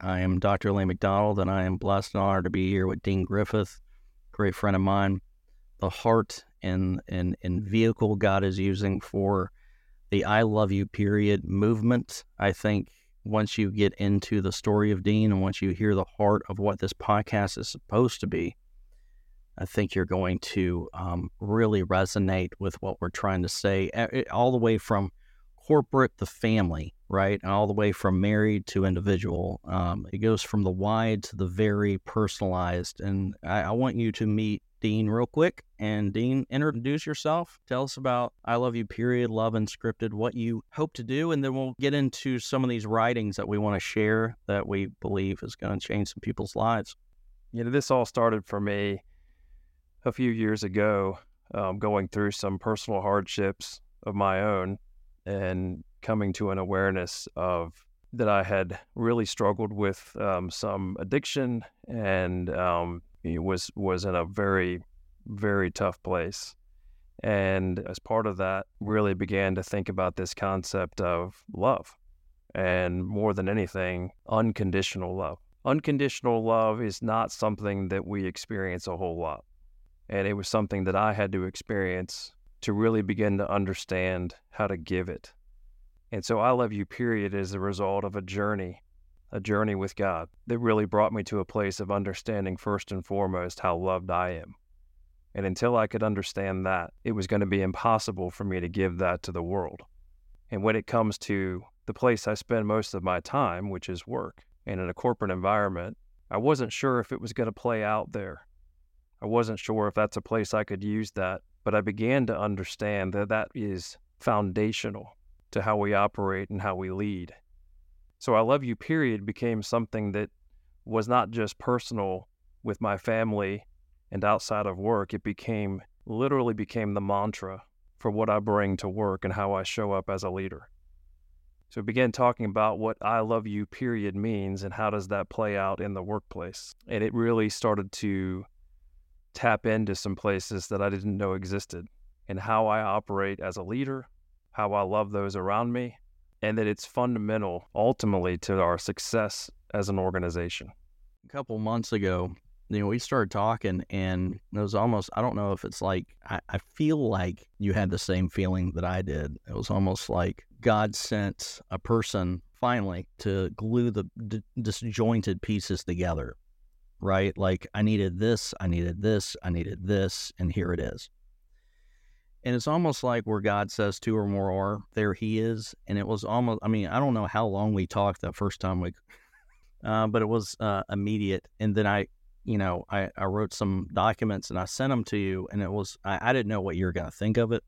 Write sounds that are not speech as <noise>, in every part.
I am Dr. Lee McDonald, and I am blessed and honored to be here with Dean Griffith, great friend of mine. The heart and, and, and vehicle God is using for the I Love You period movement. I think once you get into the story of Dean and once you hear the heart of what this podcast is supposed to be, I think you're going to um, really resonate with what we're trying to say, all the way from corporate the family, right? All the way from married to individual. Um, it goes from the wide to the very personalized. And I, I want you to meet Dean real quick. And Dean, introduce yourself. Tell us about I Love You, period, Love Unscripted, what you hope to do. And then we'll get into some of these writings that we want to share that we believe is going to change some people's lives. You know, this all started for me a few years ago, um, going through some personal hardships of my own and coming to an awareness of that I had really struggled with um, some addiction and um, was was in a very very tough place. And as part of that, really began to think about this concept of love, and more than anything, unconditional love. Unconditional love is not something that we experience a whole lot. And it was something that I had to experience to really begin to understand how to give it. And so I Love You, period, is a result of a journey, a journey with God that really brought me to a place of understanding first and foremost how loved I am. And until I could understand that, it was going to be impossible for me to give that to the world. And when it comes to the place I spend most of my time, which is work, and in a corporate environment, I wasn't sure if it was going to play out there. I wasn't sure if that's a place I could use that, but I began to understand that that is foundational to how we operate and how we lead. So I love you period became something that was not just personal with my family and outside of work. It became literally became the mantra for what I bring to work and how I show up as a leader. So we began talking about what I love you period means and how does that play out in the workplace. And it really started to tap into some places that I didn't know existed and how I operate as a leader, how I love those around me, and that it's fundamental ultimately to our success as an organization. A couple months ago, you know, we started talking, and it was almost, I don't know if it's like, I, I feel like you had the same feeling that I did. It was almost like God sent a person finally to glue the d- disjointed pieces together right? Like I needed this, I needed this, I needed this, and here it is. And it's almost like where God says two or more are, there he is. And it was almost, I mean, I don't know how long we talked that first time we, <laughs> uh, but it was uh, immediate. And then I, you know, I, I wrote some documents and I sent them to you. And it was, I, I didn't know what you were going to think of it.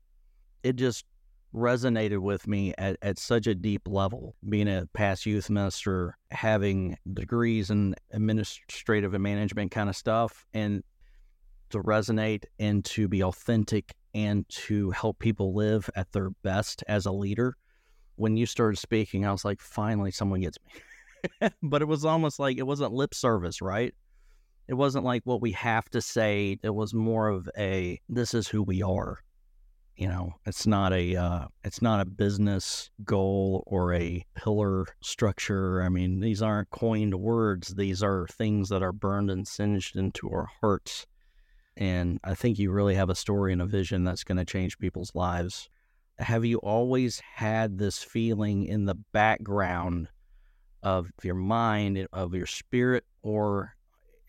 It just resonated with me at, at such a deep level. Being a past youth minister, having degrees in administrative and management kind of stuff, and to resonate and to be authentic and to help people live at their best as a leader. When you started speaking, I was like, finally, someone gets me. <laughs> but it was almost like it wasn't lip service, right? It wasn't like what we have to say. It was more of a, this is who we are you know, it's not a uh, it's not a business goal or a pillar structure. I mean, these aren't coined words. These are things that are burned and singed into our hearts. And I think you really have a story and a vision that's going to change people's lives. Have you always had this feeling in the background of your mind, of your spirit, or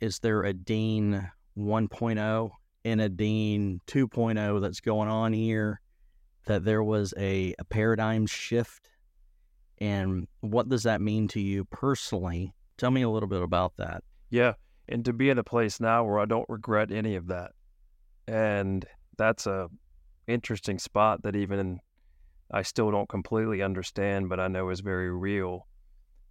is there a Dean 1.0 in a Dean 2.0 that's going on here, that there was a, a paradigm shift. And what does that mean to you personally? Tell me a little bit about that. Yeah. And to be in a place now where I don't regret any of that. And that's a interesting spot that even I still don't completely understand, but I know is very real.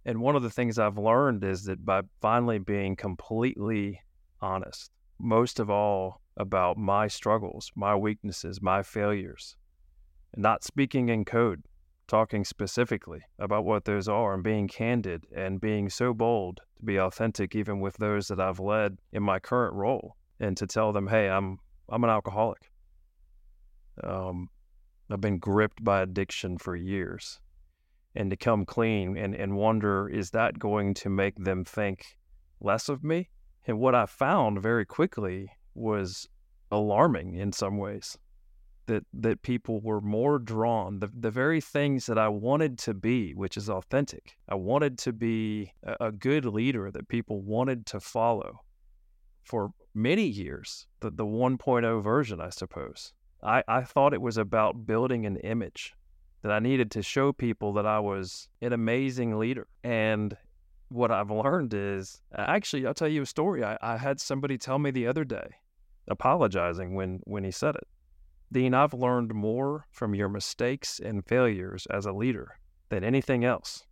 And one of the things I've learned is that by finally being completely honest, most of all, about my struggles, my weaknesses, my failures, and not speaking in code, talking specifically about what those are and being candid and being so bold to be authentic even with those that I've led in my current role and to tell them, hey, I'm I'm an alcoholic. Um, I've been gripped by addiction for years. and to come clean and, and wonder, is that going to make them think less of me? And what I found very quickly was alarming in some ways that that people were more drawn the, the very things that I wanted to be, which is authentic. I wanted to be a, a good leader that people wanted to follow for many years, the, the 1.0 version, I suppose. I, I thought it was about building an image that I needed to show people that I was an amazing leader. And what I've learned is uh, actually, I'll tell you a story. I, I had somebody tell me the other day, apologizing when, when he said it. Dean, I've learned more from your mistakes and failures as a leader than anything else.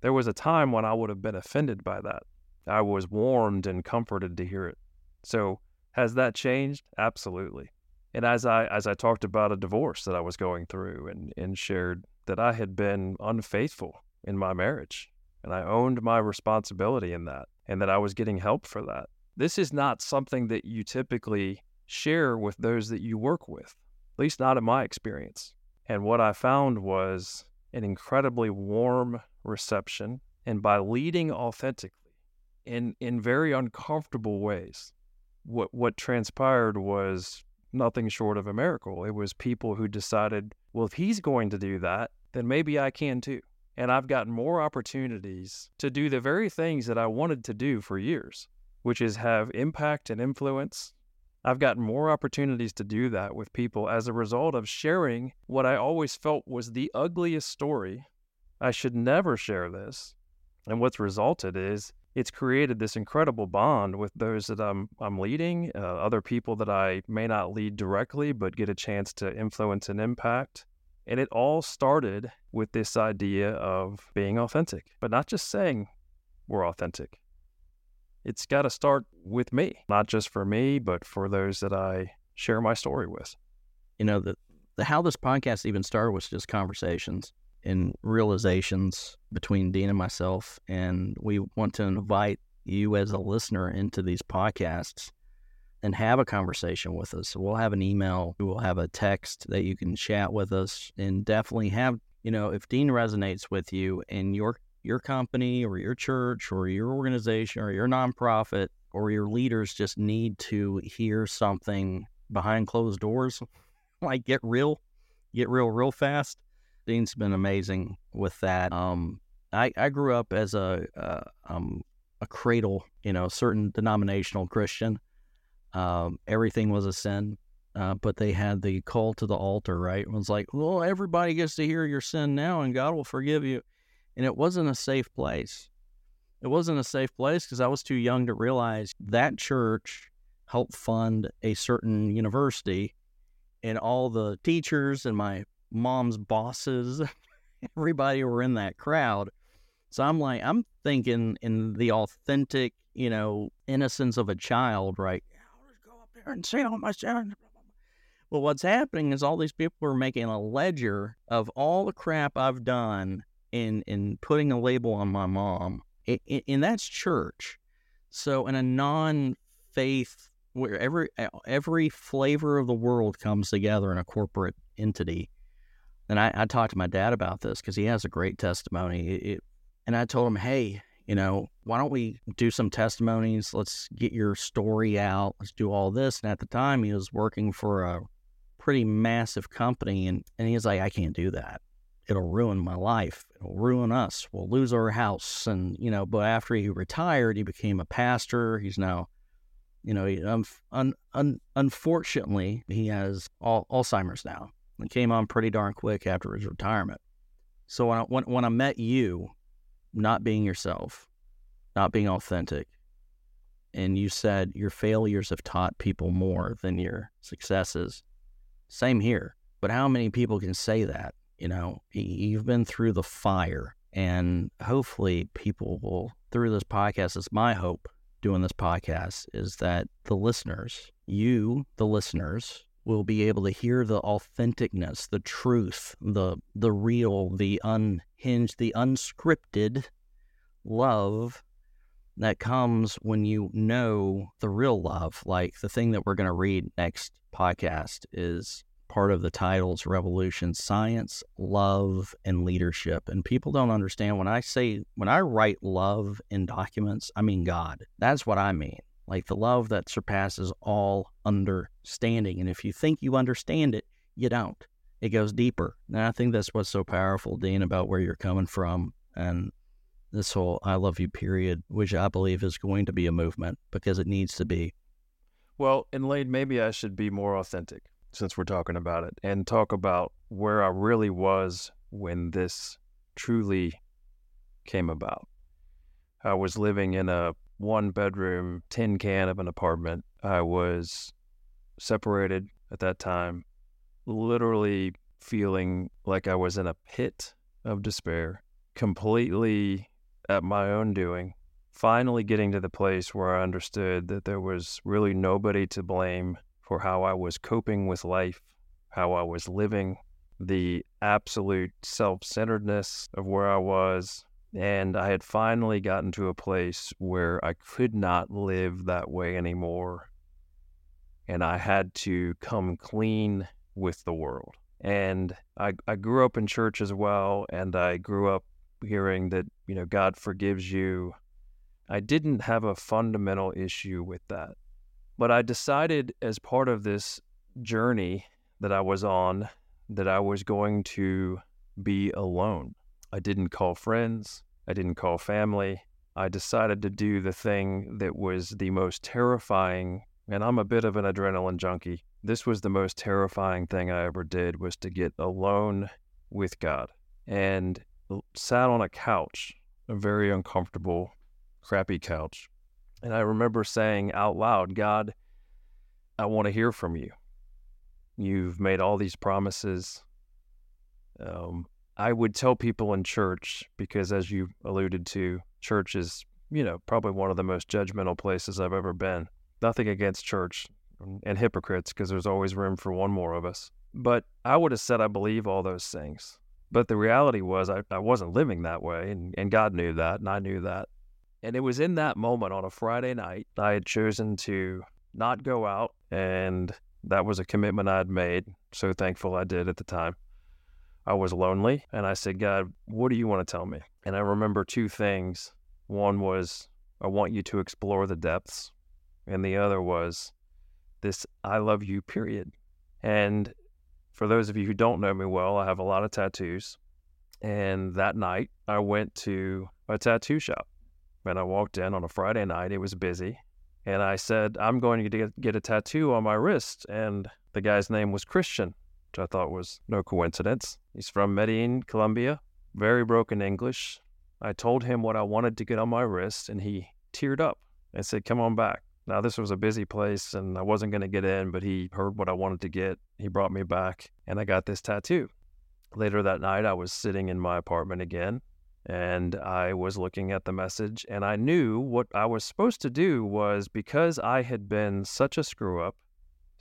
There was a time when I would have been offended by that. I was warmed and comforted to hear it. So, has that changed? Absolutely. And as I as I talked about a divorce that I was going through and, and shared that I had been unfaithful in my marriage and I owned my responsibility in that and that I was getting help for that. This is not something that you typically share with those that you work with, at least not in my experience. And what I found was an incredibly warm reception. And by leading authentically in, in very uncomfortable ways, what, what transpired was nothing short of a miracle. It was people who decided, well, if he's going to do that, then maybe I can too. And I've gotten more opportunities to do the very things that I wanted to do for years, which is have impact and influence I've gotten more opportunities to do that with people as a result of sharing what I always felt was the ugliest story. I should never share this. And what's resulted is it's created this incredible bond with those that I'm I'm leading, uh, other people that I may not lead directly but get a chance to influence and impact. And it all started with this idea of being authentic, but not just saying we're authentic, it's got to start with me, not just for me, but for those that I share my story with. You know, the, the how this podcast even started was just conversations and realizations between Dean and myself. And we want to invite you as a listener into these podcasts and have a conversation with us. We'll have an email, we'll have a text that you can chat with us and definitely have, you know, if Dean resonates with you and you're your company or your church or your organization or your nonprofit or your leaders just need to hear something behind closed doors, <laughs> like get real, get real real fast. Dean's been amazing with that. Um, I, I grew up as a uh, um, a cradle, you know, certain denominational Christian. Um, everything was a sin, uh, but they had the call to the altar, right? It was like, well, everybody gets to hear your sin now, and God will forgive you and it wasn't a safe place. It wasn't a safe place because I was too young to realize that church helped fund a certain university, and all the teachers and my mom's bosses, <laughs> everybody were in that crowd. So I'm like, I'm thinking in the authentic, you know, innocence of a child, right? I'll just go up there and all my sins. Well, what's happening is all these people are making a ledger of all the crap I've done in in putting a label on my mom, and that's church. So in a non-faith where every every flavor of the world comes together in a corporate entity. And I, I talked to my dad about this because he has a great testimony. It, it, and I told him, hey, you know, why don't we do some testimonies? Let's get your story out. Let's do all this. And at the time, he was working for a pretty massive company, and, and he was like, I can't do that it'll ruin my life. It'll ruin us. We'll lose our house. And, you know, but after he retired, he became a pastor. He's now, you know, he, um, un, un, unfortunately, he has all, Alzheimer's now. It came on pretty darn quick after his retirement. So when I, when, when I met you, not being yourself, not being authentic, and you said your failures have taught people more than your successes. Same here. But how many people can say that? You know, you've been through the fire, and hopefully, people will, through this podcast, it's my hope doing this podcast is that the listeners, you, the listeners, will be able to hear the authenticness, the truth, the the real, the unhinged, the unscripted love that comes when you know the real love. Like the thing that we're going to read next podcast is part of the titles revolution science love and leadership. And people don't understand when i say when i write love in documents i mean god. That's what i mean like the love that surpasses all understanding and if you think you understand it you don't it goes deeper and i think that's what's so powerful dean about where you're coming from and this whole i love you period which i believe is going to be a movement because it needs to be well and Layne maybe i should be more authentic since we're talking about it and talk about where I really was when this truly came about. I was living in a one bedroom tin can of an apartment. I was separated at that time, literally feeling like I was in a pit of despair, completely at my own doing. Finally, getting to the place where I understood that there was really nobody to blame for how I was coping with life, how I was living, the absolute self centeredness of where I was. And I had finally gotten to a place where I could not live that way anymore. And I had to come clean with the world. And I, I grew up in church as well. And I grew up hearing that, you know, God forgives you. I didn't have a fundamental issue with that. But I decided as part of this journey that I was on that I was going to be alone. I didn't call friends, I didn't call family. I decided to do the thing that was the most terrifying, and I'm a bit of an adrenaline junkie. This was the most terrifying thing I ever did was to get alone with God and sat on a couch, a very uncomfortable, crappy couch, and I remember saying out loud, God, I want to hear from you. You've made all these promises. Um, I would tell people in church, because as you alluded to, church is, you know, probably one of the most judgmental places I've ever been. Nothing against church and hypocrites, because there's always room for one more of us. But I would have said I believe all those things. But the reality was I, I wasn't living that way, and, and God knew that, and I knew that. And it was in that moment on a Friday night, I had chosen to not go out. And that was a commitment I'd made. So thankful I did at the time. I was lonely. And I said, God, what do you want to tell me? And I remember two things. One was, I want you to explore the depths. And the other was, this I love you, period. And for those of you who don't know me well, I have a lot of tattoos. And that night, I went to a tattoo shop and I walked in on a Friday night. It was busy. And I said, I'm going to get, get a tattoo on my wrist. And the guy's name was Christian, which I thought was no coincidence. He's from Medellin, Colombia, very broken English. I told him what I wanted to get on my wrist, and he teared up and said, Come on back. Now, this was a busy place, and I wasn't going to get in, but he heard what I wanted to get. He brought me back, and I got this tattoo. Later that night, I was sitting in my apartment again, and I was looking at the message and I knew what I was supposed to do was because I had been such a screw up,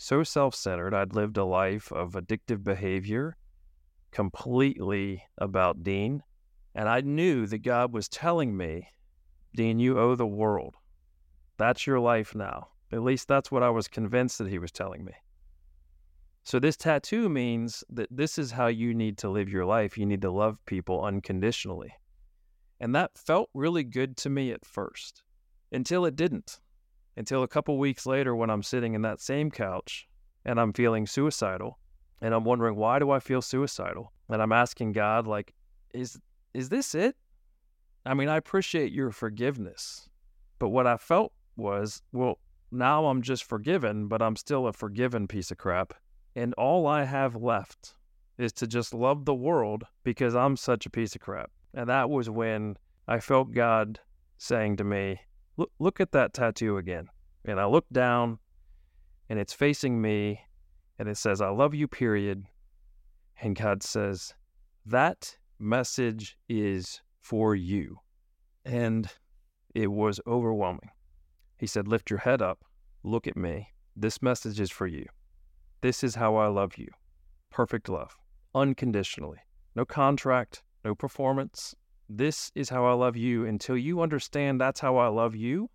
so self centered, I'd lived a life of addictive behavior, completely about Dean. And I knew that God was telling me, Dean, you owe the world. That's your life now. At least that's what I was convinced that he was telling me. So, this tattoo means that this is how you need to live your life. You need to love people unconditionally. And that felt really good to me at first until it didn't. Until a couple weeks later, when I'm sitting in that same couch and I'm feeling suicidal and I'm wondering, why do I feel suicidal? And I'm asking God, like, is, is this it? I mean, I appreciate your forgiveness. But what I felt was, well, now I'm just forgiven, but I'm still a forgiven piece of crap. And all I have left is to just love the world because I'm such a piece of crap. And that was when I felt God saying to me, look, look at that tattoo again. And I look down and it's facing me and it says, I love you, period. And God says, that message is for you. And it was overwhelming. He said, Lift your head up, look at me. This message is for you. This is how I love you. Perfect love, unconditionally. No contract, no performance. This is how I love you. Until you understand that's how I love you,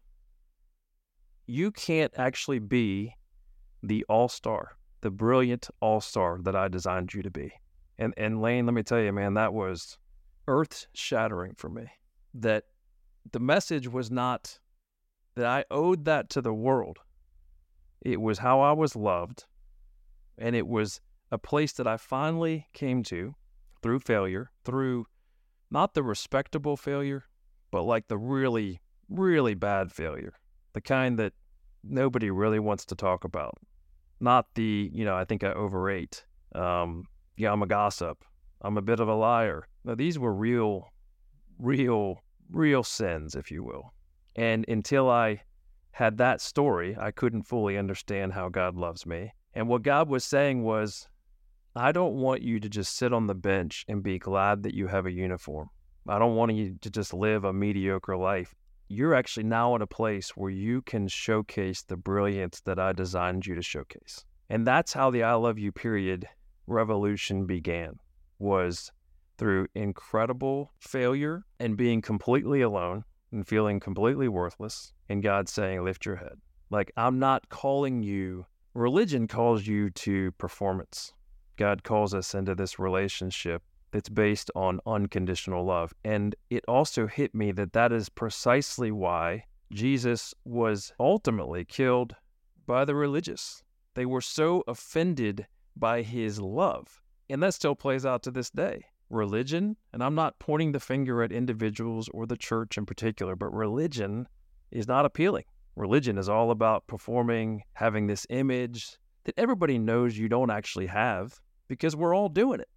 you can't actually be the all star the brilliant all star that I designed you to be. And and Layne, let me tell you, man, that was earth shattering for me. That the message was not that I owed that to the world. It was how I was loved. And it was a place that I finally came to through failure, through not the respectable failure, but like the really, really bad failure, the kind that nobody really wants to talk about. Not the, you know, I think I overate. Um, yeah, I'm a gossip. I'm a bit of a liar. Now, these were real, real, real sins, if you will. And until I had that story, I couldn't fully understand how God loves me. And what God was saying was, I don't want you to just sit on the bench and be glad that you have a uniform. I don't want you to just live a mediocre life. You're actually now in a place where you can showcase the brilliance that I designed you to showcase. And that's how the I love you period revolution began was through incredible failure and being completely alone and feeling completely worthless and God saying lift your head. Like I'm not calling you religion calls you to performance. God calls us into this relationship that's based on unconditional love. And it also hit me that that is precisely why Jesus was ultimately killed by the religious. They were so offended by his love. And that still plays out to this day. Religion, and I'm not pointing the finger at individuals or the church in particular, but religion is not appealing. Religion is all about performing, having this image that everybody knows you don't actually have because we're all doing it.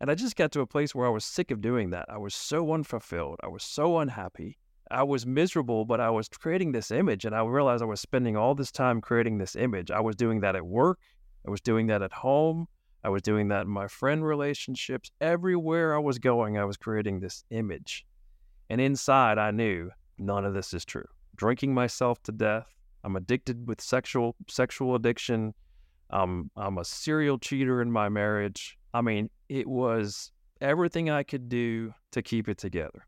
And I just got to a place where I was sick of doing that. I was so unfulfilled. I was so unhappy. I was miserable, but I was creating this image and I realized I was spending all this time creating this image. I was doing that at work. I was doing that at home. I was doing that in my friend relationships. Everywhere I was going, I was creating this image. And inside, I knew none of this is true. Drinking myself to death. I'm addicted with sexual sexual addiction. Um, I'm a serial cheater in my marriage. I mean, it was everything I could do to keep it together.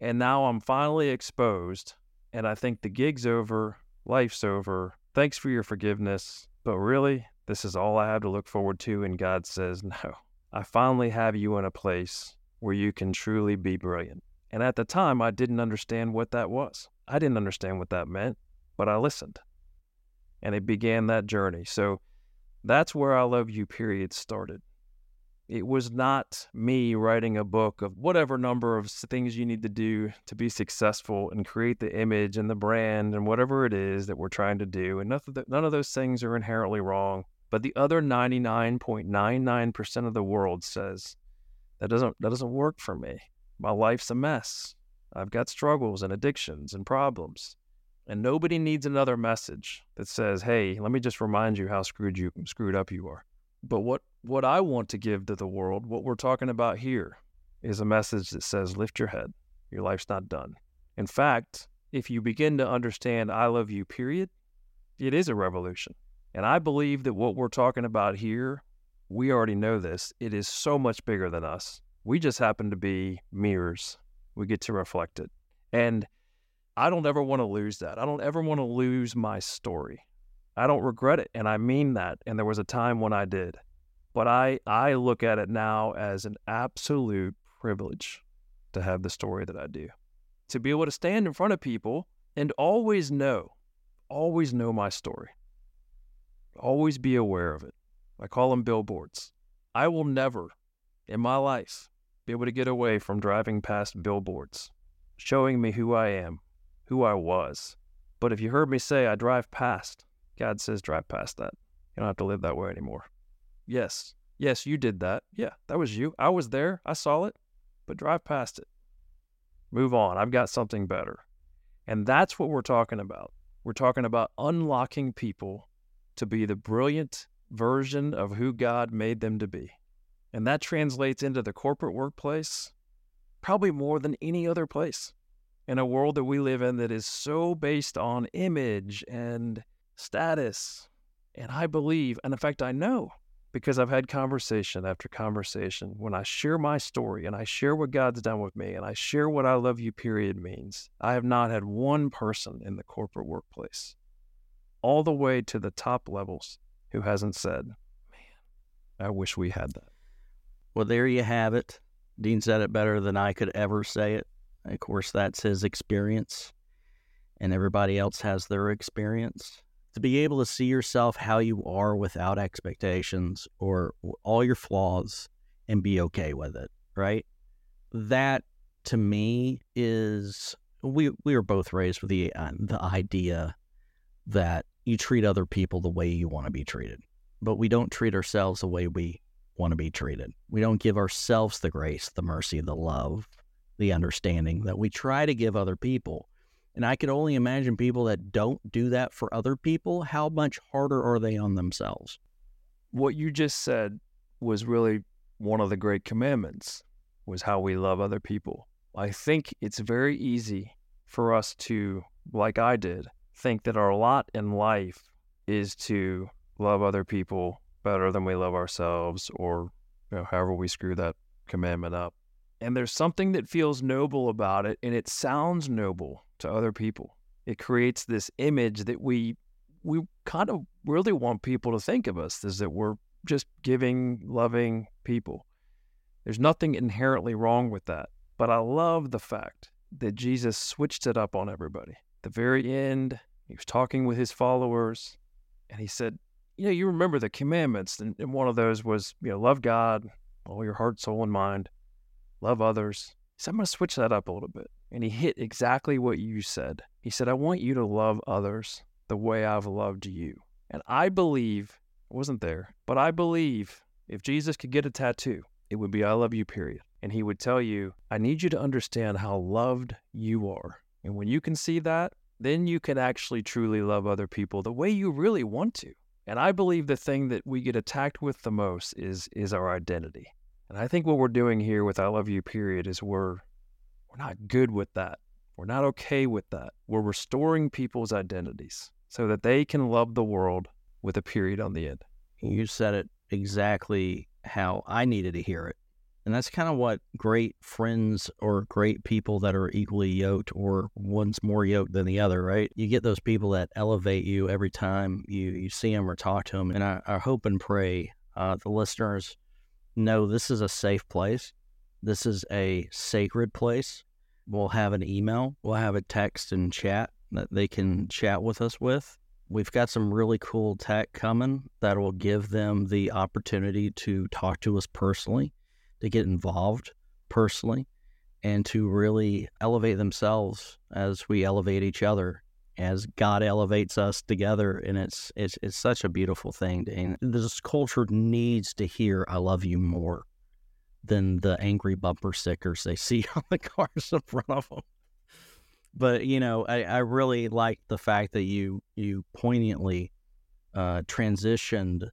And now I'm finally exposed, and I think the gig's over, life's over. Thanks for your forgiveness. But really, this is all I have to look forward to. And God says, <laughs> No, I finally have you in a place where you can truly be brilliant. And at the time, I didn't understand what that was. I didn't understand what that meant, but I listened. And it began that journey. So that's where I Love You period started. It was not me writing a book of whatever number of things you need to do to be successful and create the image and the brand and whatever it is that we're trying to do. And none of, the, none of those things are inherently wrong. But the other 99.99% of the world says that doesn't that doesn't work for me. My life's a mess. I've got struggles and addictions and problems. And nobody needs another message that says, "Hey, let me just remind you how screwed you screwed up you are." But what, what I want to give to the world, what we're talking about here, is a message that says, lift your head. Your life's not done. In fact, if you begin to understand I love you, period, it is a revolution. And I believe that what we're talking about here, we already know this, it is so much bigger than us. We just happen to be mirrors. We get to reflect it. And I don't ever want to lose that. I don't ever want to lose my story. I don't regret it, and I mean that. And there was a time when I did, but I I look at it now as an absolute privilege to have the story that I do, to be able to stand in front of people and always know, always know my story, always be aware of it. I call them billboards. I will never, in my life, be able to get away from driving past billboards, showing me who I am, who I was. But if you heard me say I drive past, God says, drive past that. You don't have to live that way anymore. Yes, yes, you did that. Yeah, that was you. I was there. I saw it, but drive past it. Move on. I've got something better. And that's what we're talking about. We're talking about unlocking people to be the brilliant version of who God made them to be. And that translates into the corporate workplace probably more than any other place in a world that we live in that is so based on image and status. And I believe, and in fact, I know because I've had conversation after conversation when I share my story and I share what God's done with me and I share what I love you, period, means. I have not had one person in the corporate workplace, all the way to the top levels, who hasn't said, Man, I wish we had that. Well, there you have it. Dean said it better than I could ever say it. Of course, that's his experience, and everybody else has their experience. To be able to see yourself how you are without expectations or all your flaws and be okay with it, right? That to me is we we were both raised with the uh, the idea that you treat other people the way you want to be treated, but we don't treat ourselves the way we want to be treated. We don't give ourselves the grace, the mercy, the love, the understanding that we try to give other people. And I could only imagine people that don't do that for other people, how much harder are they on themselves? What you just said was really one of the great commandments was how we love other people. I think it's very easy for us to, like I did, think that our lot in life is to love other people better than we love ourselves, or you know, however we screw that commandment up. And there's something that feels noble about it, and it sounds noble to other people. It creates this image that we we kind of really want people to think of us is that we're just giving, loving people. There's nothing inherently wrong with that. But I love the fact that Jesus switched it up on everybody. At the very end, he was talking with his followers, and he said, You know, you remember the commandments, and, and one of those was, you know, love God, all your heart, soul, and mind, love others. He said, I'm going to switch that up a little bit. And he hit exactly what you said. He said, I want you to love others the way I've loved you. And I believe, I wasn't there, but I believe if Jesus could get a tattoo, it would be I love you, period. And he would tell you, I need you to understand how loved you are. And when you can see that, then you can actually truly love other people the way you really want to. And I believe the thing that we get attacked with the most is is our identity. And I think what we're doing here with I love you period is we're we're not good with that. We're not okay with that. We're restoring people's identities so that they can love the world with a period on the end. You said it exactly how I needed to hear it. And that's kind of what great friends or great people that are equally yoked or one's more yoked than the other, right? You get those people that elevate you every time you, you see them or talk to them. And I, I hope and pray uh, the listeners know this is a safe place. This is a sacred place. We'll have an email, we'll have a text and chat that they can chat with us with. We've got some really cool tech coming that will give them the opportunity to talk to us personally, to get involved personally, and to really elevate themselves as we elevate each other, as God elevates us together. And it's it's it's such a beautiful thing. And this culture needs to hear "I love you" more than the angry bumper stickers they see <laughs> on the cars in front of them but you know, I, I really like the fact that you you poignantly uh, transitioned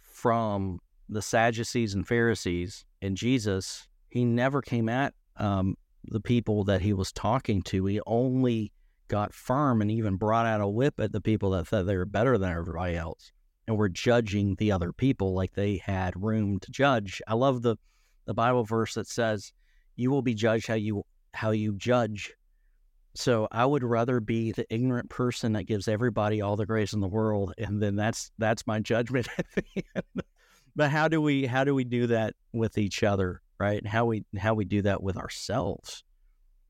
from the Sadducees and Pharisees and Jesus. He never came at um, the people that he was talking to. He only got firm and even brought out a whip at the people that thought they were better than everybody else and were judging the other people like they had room to judge. I love the the Bible verse that says, "You will be judged how you how you judge so I would rather be the ignorant person that gives everybody all the grace in the world, and then that's that's my judgment. <laughs> But how do we how do we do that with each other, right? How we how we do that with ourselves?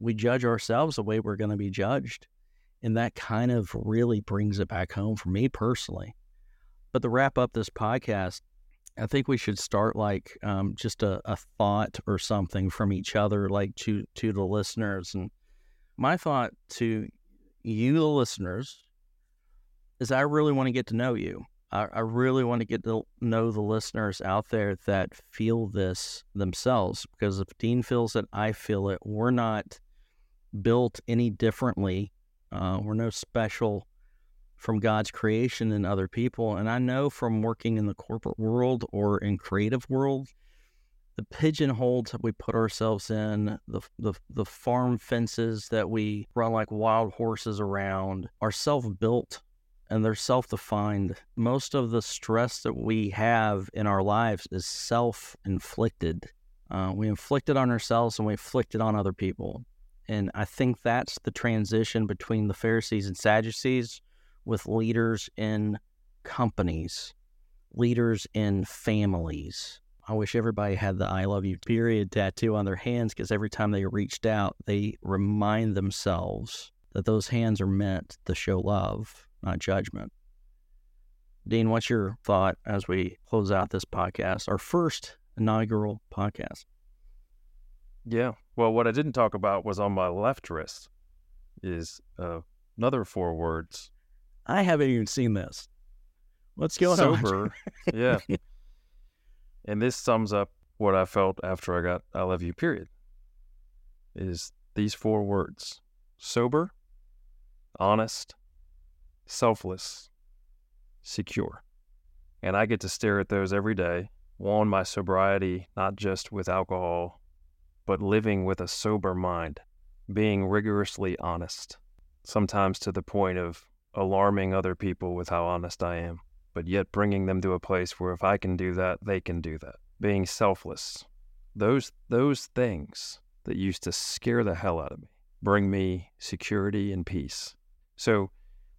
We judge ourselves the way we're going to be judged, and that kind of really brings it back home for me personally. But to wrap up this podcast, I think we should start like um, just a, a thought or something from each other, like to to the listeners and my thought to you, the listeners, is I really want to get to know you. I, I really want to get to know the listeners out there that feel this themselves. Because if Dean feels it, I feel it. We're not built any differently. Uh, we're no special from God's creation than other people. And I know from working in the corporate world or in creative world the pigeonholes that we put ourselves in, the, the, the farm fences that we run like wild horses around are self built and they're self defined. Most of the stress that we have in our lives is self inflicted. Uh, we inflict it on ourselves and we inflict it on other people. And I think that's the transition between the Pharisees and Sadducees with leaders in companies leaders in families. I wish everybody had the I love you period tattoo on their hands because every time they reached out, they remind themselves that those hands are meant to show love, not judgment. Dean, what's your thought as we close out this podcast, our first inaugural podcast? Yeah. Well, what I didn't talk about was on my left wrist is uh, another four words. I haven't even seen this. What's going Sober. on? yeah. <laughs> And this sums up what I felt after I got I love you, period. Is these four words sober, honest, selfless, secure. And I get to stare at those every day, on my sobriety, not just with alcohol, but living with a sober mind, being rigorously honest, sometimes to the point of alarming other people with how honest I am, but yet bringing them to a place where if I can do that, they can do that. Being selfless. Those those things that used to scare the hell out of me bring me security and peace. So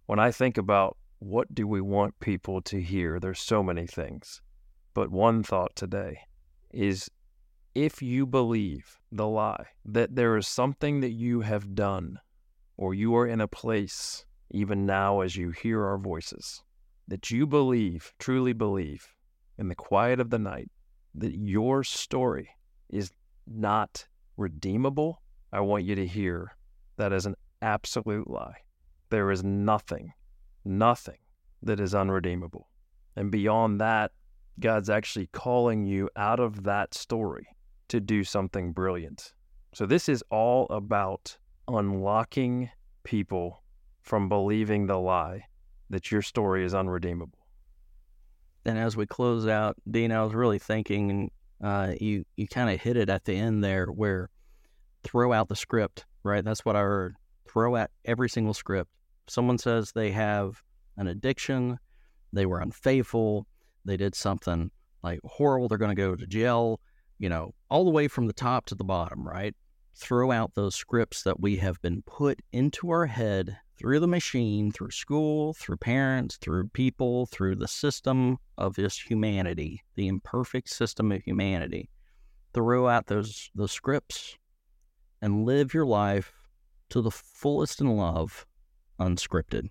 when I think about what do we want people to hear, there's so many things. But one thought today is if you believe the lie that there is something that you have done or you are in a place even now as you hear our voices that you believe, truly believe in the quiet of the night that your story is not redeemable, I want you to hear that is an absolute lie. There is nothing, nothing that is unredeemable. And beyond that, God's actually calling you out of that story to do something brilliant. So, this is all about unlocking people from believing the lie that your story is unredeemable. And as we close out, Dean, I was really thinking uh, you you kind of hit it at the end there, where throw out the script, right? That's what I heard. Throw out every single script. Someone says they have an addiction, they were unfaithful, they did something like horrible, they're going to go to jail, you know, all the way from the top to the bottom, right? Throw out those scripts that we have been put into our head through the machine, through school, through parents, through people, through the system of this humanity, the imperfect system of humanity. Throw out those those scripts and live your life to the fullest in love, unscripted.